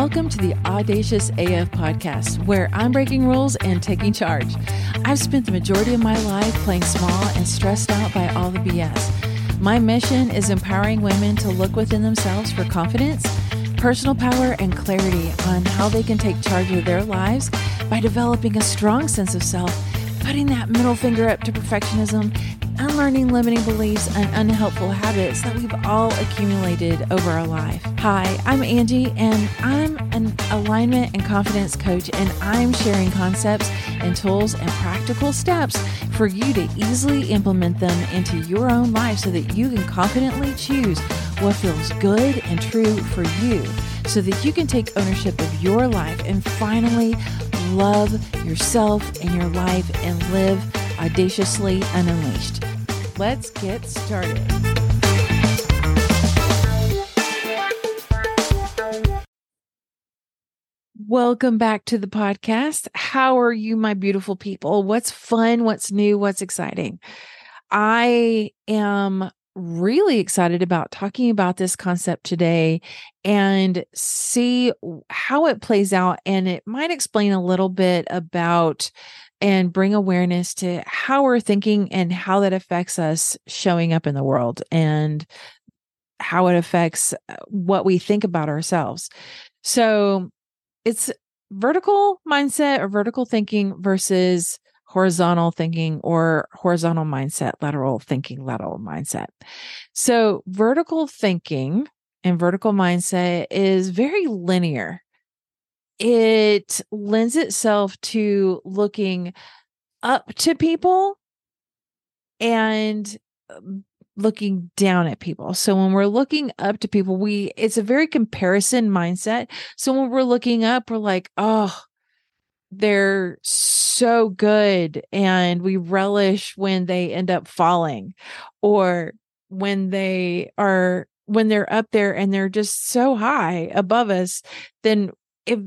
Welcome to the Audacious AF podcast, where I'm breaking rules and taking charge. I've spent the majority of my life playing small and stressed out by all the BS. My mission is empowering women to look within themselves for confidence, personal power, and clarity on how they can take charge of their lives by developing a strong sense of self, putting that middle finger up to perfectionism, unlearning limiting beliefs and unhelpful habits that we've all accumulated over our life. Hi, I'm Angie, and I'm an alignment and confidence coach, and I'm sharing concepts and tools and practical steps for you to easily implement them into your own life so that you can confidently choose what feels good and true for you so that you can take ownership of your life and finally love yourself and your life and live audaciously unleashed. Let's get started. Welcome back to the podcast. How are you, my beautiful people? What's fun? What's new? What's exciting? I am really excited about talking about this concept today and see how it plays out. And it might explain a little bit about and bring awareness to how we're thinking and how that affects us showing up in the world and how it affects uh, what we think about ourselves. So it's vertical mindset or vertical thinking versus horizontal thinking or horizontal mindset, lateral thinking, lateral mindset. So vertical thinking and vertical mindset is very linear it lends itself to looking up to people and um, looking down at people. So when we're looking up to people, we it's a very comparison mindset. So when we're looking up, we're like, "Oh, they're so good." And we relish when they end up falling or when they are when they're up there and they're just so high above us, then if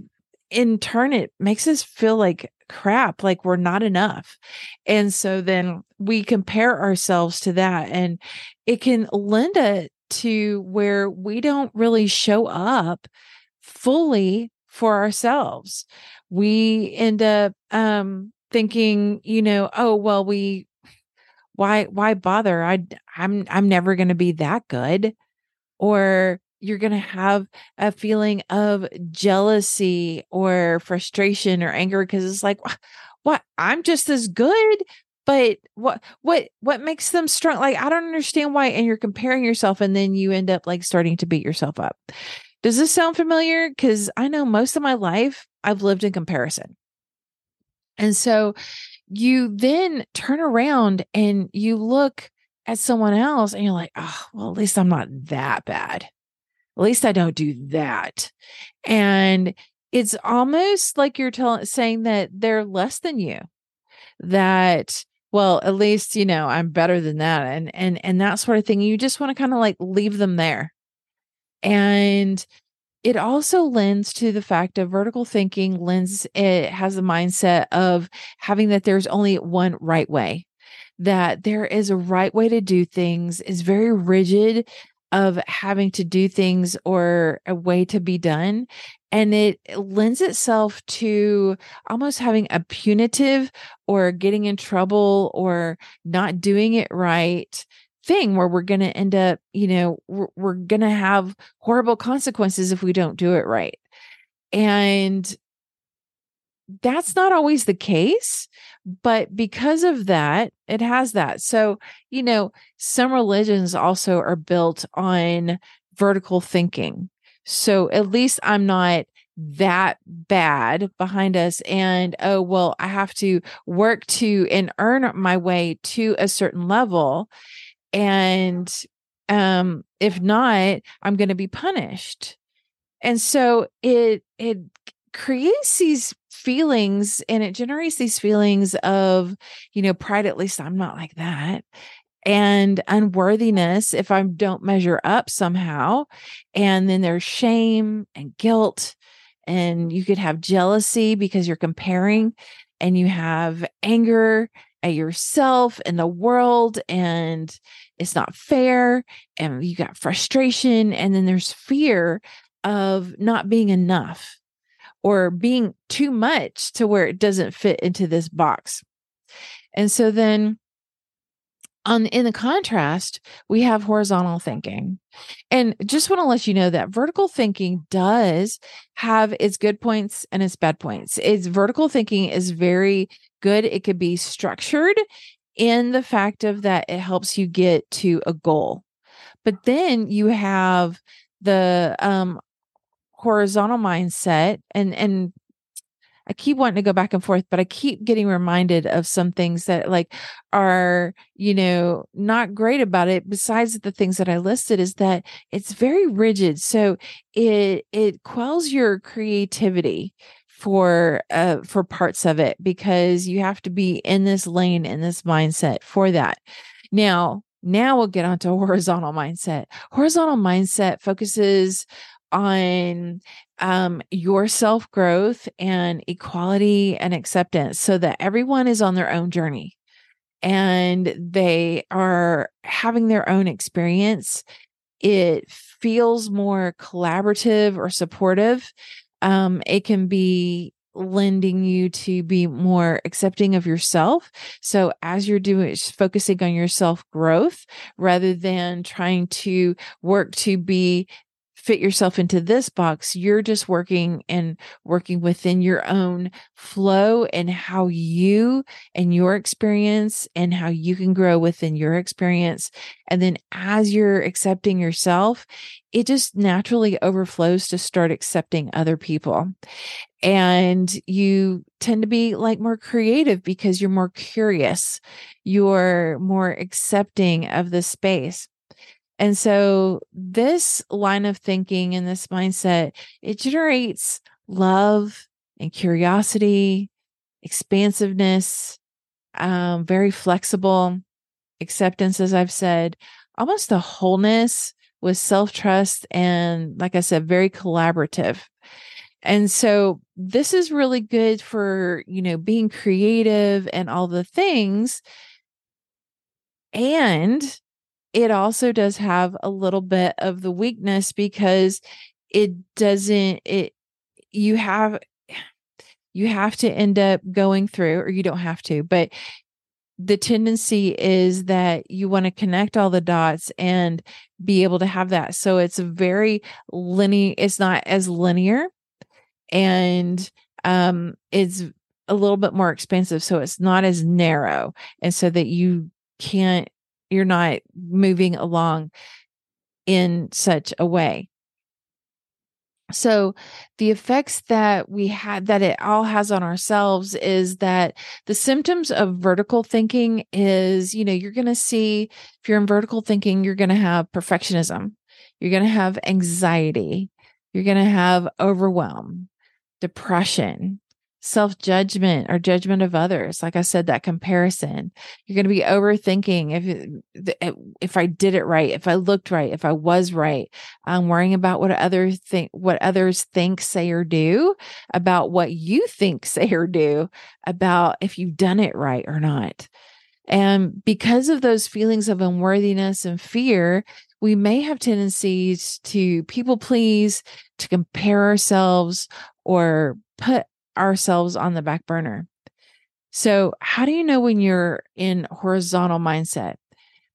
in turn it makes us feel like crap like we're not enough and so then we compare ourselves to that and it can lend it to where we don't really show up fully for ourselves. We end up um thinking you know oh well we why why bother? I i'm i'm never going to be that good. Or you're going to have a feeling of jealousy or frustration or anger because it's like what? I'm just as good but what what what makes them strong? Like i don't understand why and you're comparing yourself and then you end up like starting to beat yourself up does this sound familiar because i know most of my life i've lived in comparison and so you then turn around and you look at someone else and you're like oh well at least i'm not that bad at least I don't do that. And it's almost like you're telling saying that they're less than you. That well, at least you know I'm better than that, and and and that sort of thing. You just want to kind of like leave them there, and it also lends to the fact of vertical thinking. Lends it has the mindset of having that there's only one right way that there is a right way to do things is very rigid of having to do things or a way to be done. And it lends itself to almost having a punitive or getting in trouble or not doing it right thing where we're going to end up, you know, we're, we're going to have horrible consequences if we don't do it right. And that's not always the case but because of that it has that. So you know some religions also are built on vertical thinking. So at least i'm not that bad behind us and oh well i have to work to and earn my way to a certain level and um if not i'm going to be punished and so it it creates these feelings and it generates these feelings of, you know, pride, at least I'm not like that. And unworthiness if I don't measure up somehow. And then there's shame and guilt. And you could have jealousy because you're comparing, and you have anger at yourself and the world, and it's not fair. And you got frustration. And then there's fear of not being enough or being too much to where it doesn't fit into this box. And so then on in the contrast, we have horizontal thinking. And just want to let you know that vertical thinking does have its good points and its bad points. Its vertical thinking is very good. It could be structured in the fact of that it helps you get to a goal. But then you have the um horizontal mindset and and I keep wanting to go back and forth, but I keep getting reminded of some things that like are, you know, not great about it. Besides the things that I listed is that it's very rigid. So it it quells your creativity for uh for parts of it because you have to be in this lane in this mindset for that. Now, now we'll get onto horizontal mindset. Horizontal mindset focuses on um, your self growth and equality and acceptance so that everyone is on their own journey and they are having their own experience. It feels more collaborative or supportive. Um, it can be lending you to be more accepting of yourself. So as you're doing focusing on your self growth rather than trying to work to be fit yourself into this box. You're just working and working within your own flow and how you and your experience and how you can grow within your experience. And then as you're accepting yourself, it just naturally overflows to start accepting other people. And you tend to be like more creative because you're more curious. You're more accepting of the space. And so this line of thinking and this mindset, it generates love and curiosity, expansiveness, um, very flexible, acceptance, as I've said, almost a wholeness with self trust and, like I said, very collaborative. And so this is really good for, you know, being creative and all the things. And it also does have a little bit of the weakness because it doesn't it you have you have to end up going through or you don't have to but the tendency is that you want to connect all the dots and be able to have that. So it's very linear it's not as linear and um it's a little bit more expensive so it's not as narrow and so that you can't you're not moving along in such a way. So, the effects that we had that it all has on ourselves is that the symptoms of vertical thinking is, you know, you're going to see if you're in vertical thinking, you're going to have perfectionism, you're going to have anxiety, you're going to have overwhelm, depression, self judgment or judgment of others. Like I said, that comparison. You're going to be overthinking if eh, if I did it right, if I looked right, if I was right. I'm worrying about what other think what others think, say, or do about what you think, say, or do about if you've done it right or not. And because of those feelings of unworthiness and fear, we may have tendencies to people please, to compare ourselves, or put ourselves on the back burner. So, how do you know when you're in horizontal mindset?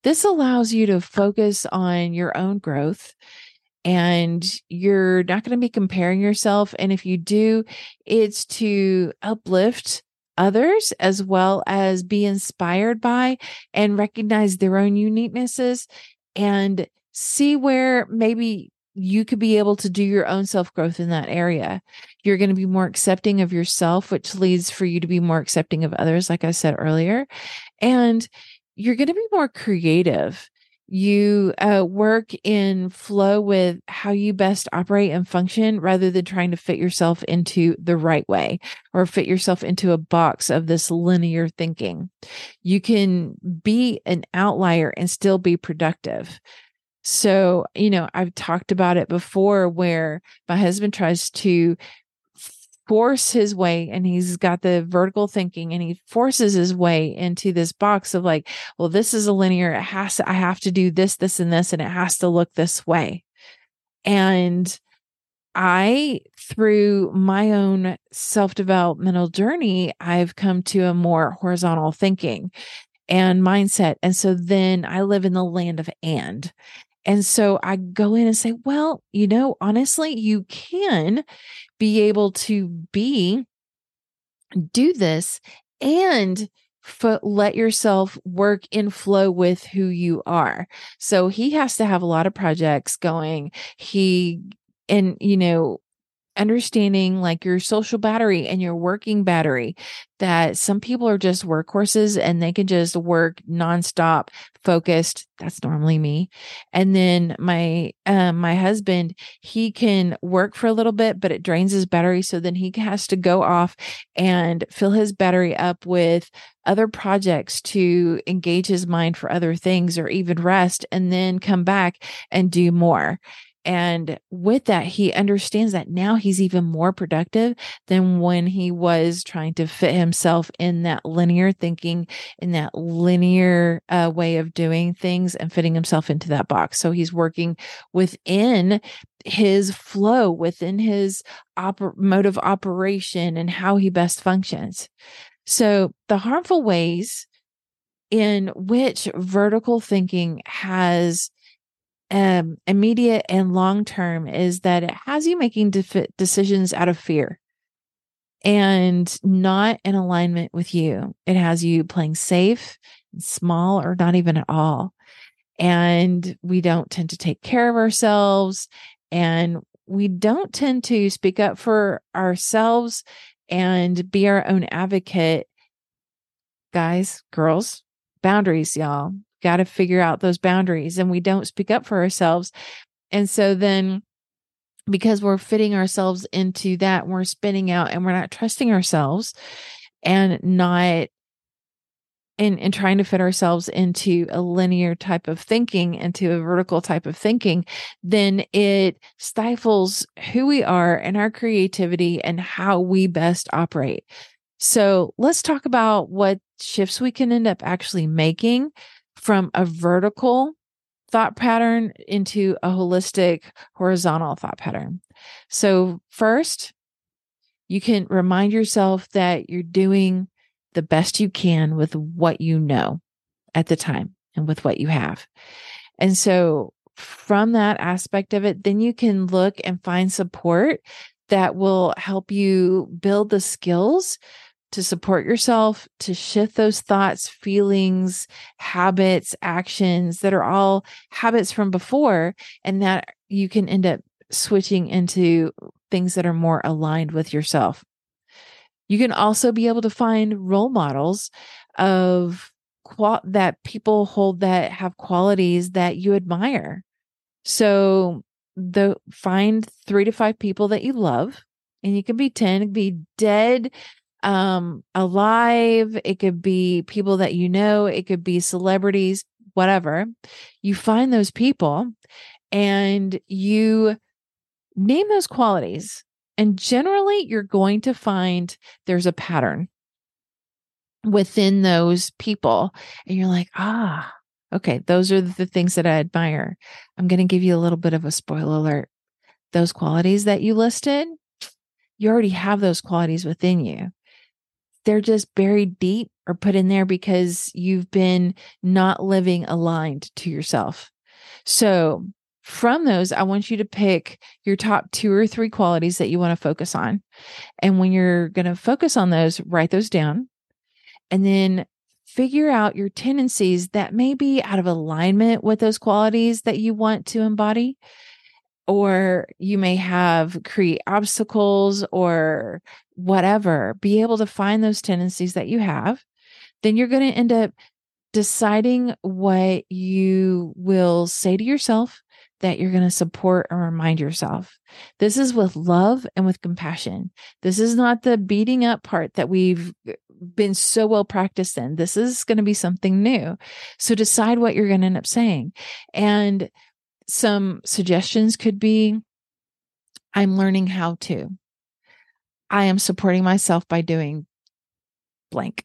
This allows you to focus on your own growth and you're not going to be comparing yourself. And if you do, it's to uplift others as well as be inspired by and recognize their own uniquenesses and see where maybe you could be able to do your own self growth in that area. You're going to be more accepting of yourself, which leads for you to be more accepting of others, like I said earlier. And you're going to be more creative. You uh, work in flow with how you best operate and function rather than trying to fit yourself into the right way or fit yourself into a box of this linear thinking. You can be an outlier and still be productive. So, you know, I've talked about it before where my husband tries to force his way and he's got the vertical thinking and he forces his way into this box of like, well, this is a linear, it has to, I have to do this, this, and this, and it has to look this way. And I, through my own self developmental journey, I've come to a more horizontal thinking and mindset. And so then I live in the land of and. And so I go in and say, well, you know, honestly, you can be able to be, do this and let yourself work in flow with who you are. So he has to have a lot of projects going. He, and, you know, understanding like your social battery and your working battery that some people are just workhorses and they can just work nonstop focused that's normally me. And then my um my husband he can work for a little bit but it drains his battery so then he has to go off and fill his battery up with other projects to engage his mind for other things or even rest and then come back and do more and with that, he understands that now he's even more productive than when he was trying to fit himself in that linear thinking, in that linear uh, way of doing things and fitting himself into that box. So he's working within his flow, within his oper- mode of operation and how he best functions. So the harmful ways in which vertical thinking has um, immediate and long term is that it has you making decisions out of fear and not in alignment with you. It has you playing safe, small, or not even at all. And we don't tend to take care of ourselves and we don't tend to speak up for ourselves and be our own advocate. Guys, girls, boundaries, y'all got to figure out those boundaries and we don't speak up for ourselves. And so then because we're fitting ourselves into that, we're spinning out and we're not trusting ourselves and not and, and trying to fit ourselves into a linear type of thinking, into a vertical type of thinking, then it stifles who we are and our creativity and how we best operate. So let's talk about what shifts we can end up actually making from a vertical thought pattern into a holistic horizontal thought pattern. So, first, you can remind yourself that you're doing the best you can with what you know at the time and with what you have. And so, from that aspect of it, then you can look and find support that will help you build the skills to support yourself, to shift those thoughts, feelings, habits, actions that are all habits from before, and that you can end up switching into things that are more aligned with yourself. You can also be able to find role models of qual- that people hold that have qualities that you admire. So the find 3 to 5 people that you love and you can be 10 it can be dead um alive it could be people that you know it could be celebrities whatever. You find those people and you name those qualities and generally you're going to find there's a pattern within those people and you're like ah okay those are the things that i admire. I'm going to give you a little bit of a spoiler alert. Those qualities that you listed you already have those qualities within you they're just buried deep or put in there because you've been not living aligned to yourself. So, from those, I want you to pick your top two or three qualities that you want to focus on. And when you're going to focus on those, write those down and then figure out your tendencies that may be out of alignment with those qualities that you want to embody or you may have create obstacles or whatever, be able to find those tendencies that you have, then you're going to end up deciding what you will say to yourself that you're going to support and remind yourself. This is with love and with compassion. This is not the beating up part that we've uh, been so well practiced in. This is going to be something new. So decide what you're going to end up saying. And some suggestions could be I'm learning how to. I am supporting myself by doing blank,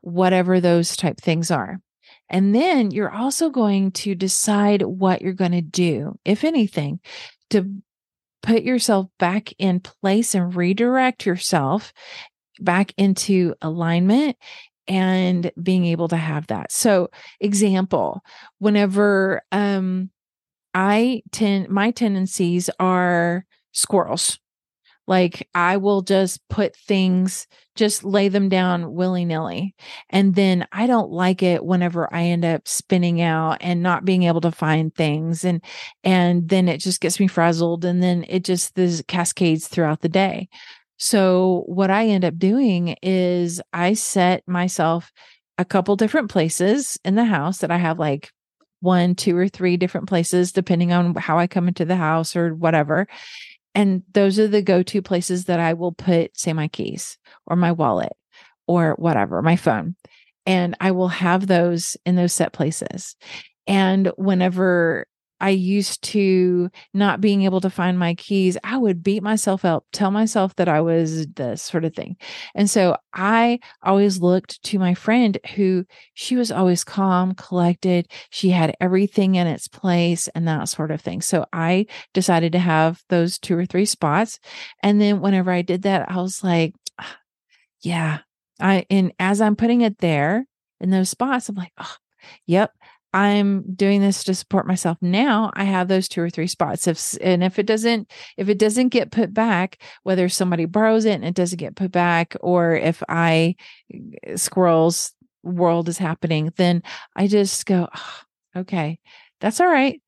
whatever those type things are. And then you're also going to decide what you're going to do, if anything, to put yourself back in place and redirect yourself back into alignment and being able to have that. So, example, whenever um I tend my tendencies are squirrels. Like I will just put things, just lay them down willy nilly. And then I don't like it whenever I end up spinning out and not being able to find things. And, and then it just gets me frazzled. And then it just, this cascades throughout the day. So what I end up doing is I set myself a couple different places in the house that I have like one, two, or three different places, depending on how I come into the house or whatever. And those are the go to places that I will put, say, my keys or my wallet or whatever, my phone. And I will have those in those set places. And whenever I used to not being able to find my keys, I would beat myself up, tell myself that I was this sort of thing. And so I always looked to my friend who she was always calm, collected. She had everything in its place and that sort of thing. So I decided to have those two or three spots. And then whenever I did that, I was like, ah, yeah, I, and as I'm putting it there in those spots, I'm like, oh, yep, I'm doing this to support myself now, I have those two or three spots. If and if it doesn't if it doesn't get put back, whether somebody borrows it and it doesn't get put back, or if I uh, squirrels world is happening, then I just go, oh, okay, that's all right.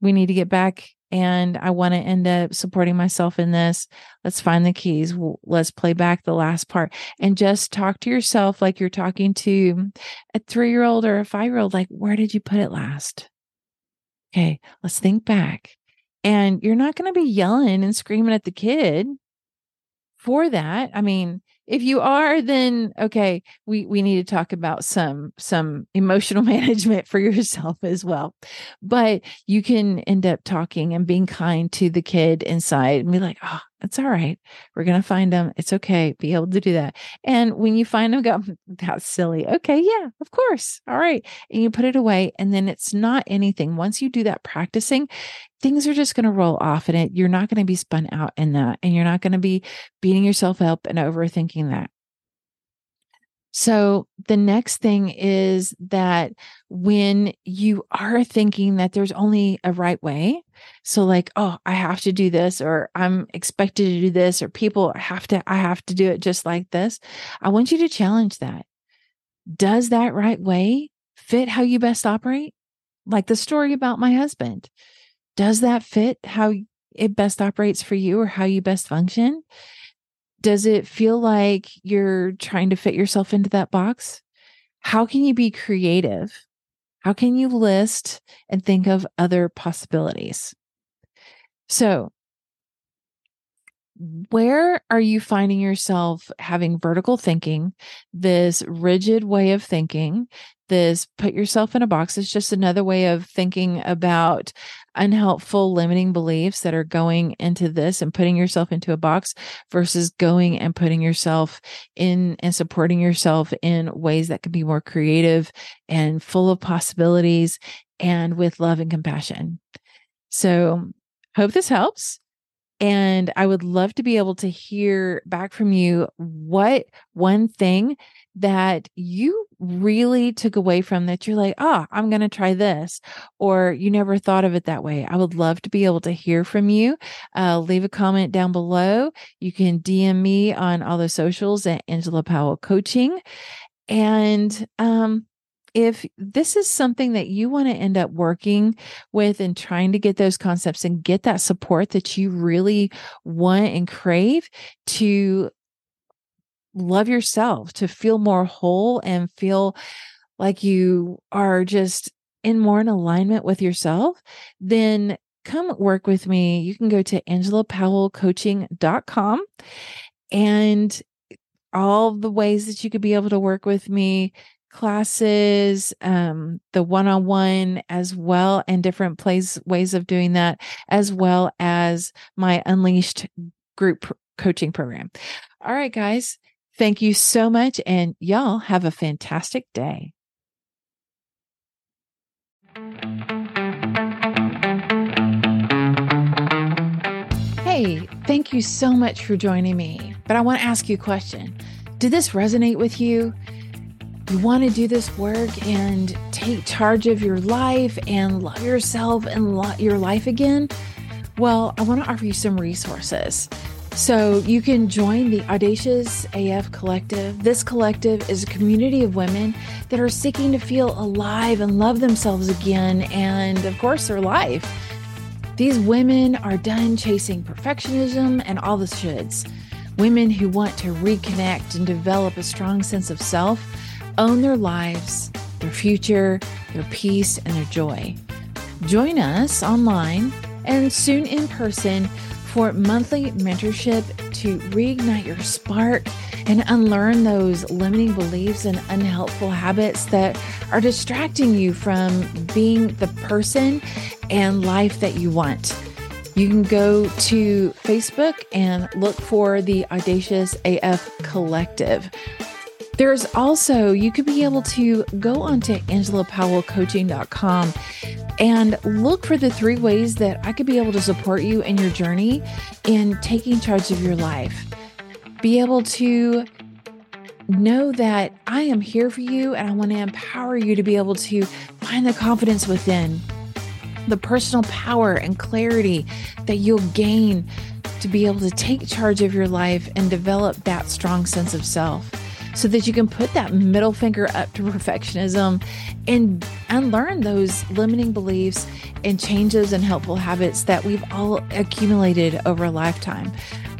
We need to get back and I want to end up supporting myself in this. Let's find the keys. Let's play back the last part and just talk to yourself like you're talking to a three year old or a five year old. Like, where did you put it last? Okay, let's think back. And you're not going to be yelling and screaming at the kid for that. I mean, if you are then okay we we need to talk about some some emotional management for yourself as well. But you can end up talking and being kind to the kid inside and be like oh it's all right. We're gonna find them it's okay. Be able to do that. And when you find them go mm, that's silly. Okay yeah of course. All right. And you put it away and then it's not anything. Once you do that practicing things are just going to roll off in it. You're not going to be spun out in that, and you're not going to be beating yourself up and overthinking that. So, the next thing is that when you are thinking that there's only a right way, so like, oh, I have to do this, or I'm expected to do this, or people have to, I have to do it just like this. I want you to challenge that. Does that right way fit how you best operate? Like the story about my husband does that fit how it best operates for you or how you best function? Does it feel like you're trying to fit yourself into that box? How can you be creative? How can you list and think of other possibilities? So, where are you finding yourself having vertical thinking, this rigid way of thinking, this put yourself in a box? It's just another way of thinking about unhelpful limiting beliefs that are going into this and putting yourself into a box versus going and putting yourself in and supporting yourself in ways that can be more creative and full of possibilities and with love and compassion. So, hope this helps. And I would love to be able to hear back from you what one thing that you really took away from that you're like, oh, I'm going to try this, or you never thought of it that way. I would love to be able to hear from you. Uh, leave a comment down below. You can DM me on all the socials at Angela Powell Coaching. And um, if this is something that you want to end up working with and trying to get those concepts and get that support that you really want and crave to love yourself, to feel more whole and feel like you are just in more in alignment with yourself, then come work with me. You can go to angelapowellcoaching.com and all the ways that you could be able to work with me classes, um, the one on one as well, and different plays, ways of doing that, as well as my Unleashed group coaching program. All right, guys, thank you so much. And y'all have a fantastic day. Hey, thank you so much for joining me. But I want to ask you a question Did this resonate with you? You want to do this work and take charge of your life and love yourself and love your life again? Well, I want to offer you some resources. So you can join the Audacious AF Collective. This collective is a community of women that are seeking to feel alive and love themselves again, and of course, their life. These women are done chasing perfectionism and all the shoulds. Women who want to reconnect and develop a strong sense of self, own their lives, their future, their peace, and their joy. Join us online and soon in person for monthly mentorship to reignite your spark and unlearn those limiting beliefs and unhelpful habits that are distracting you from being the person and life that you want. You can go to Facebook and look for the Audacious AF Collective. There's also, you could be able to go onto angelapowellcoaching.com and look for the three ways that I could be able to support you in your journey in taking charge of your life. Be able to know that I am here for you and I want to empower you to be able to find the confidence within, the personal power and clarity that you'll gain to be able to take charge of your life and develop that strong sense of self so that you can put that middle finger up to perfectionism and unlearn those limiting beliefs and changes and helpful habits that we've all accumulated over a lifetime.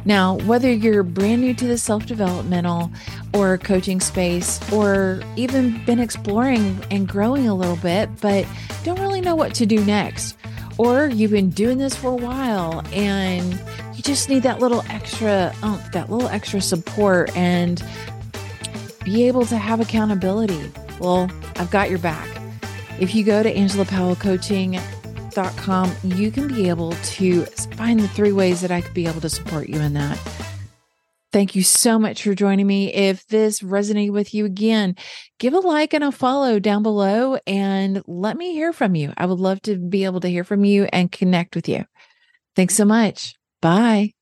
Now, whether you're brand new to the self developmental or coaching space, or even been exploring and growing a little bit, but don't really know what to do next, or you've been doing this for a while and you just need that little extra, that little extra support and be able to have accountability. Well, I've got your back. If you go to angelapowellcoaching.com, you can be able to find the three ways that I could be able to support you in that. Thank you so much for joining me. If this resonated with you again, give a like and a follow down below and let me hear from you. I would love to be able to hear from you and connect with you. Thanks so much. Bye.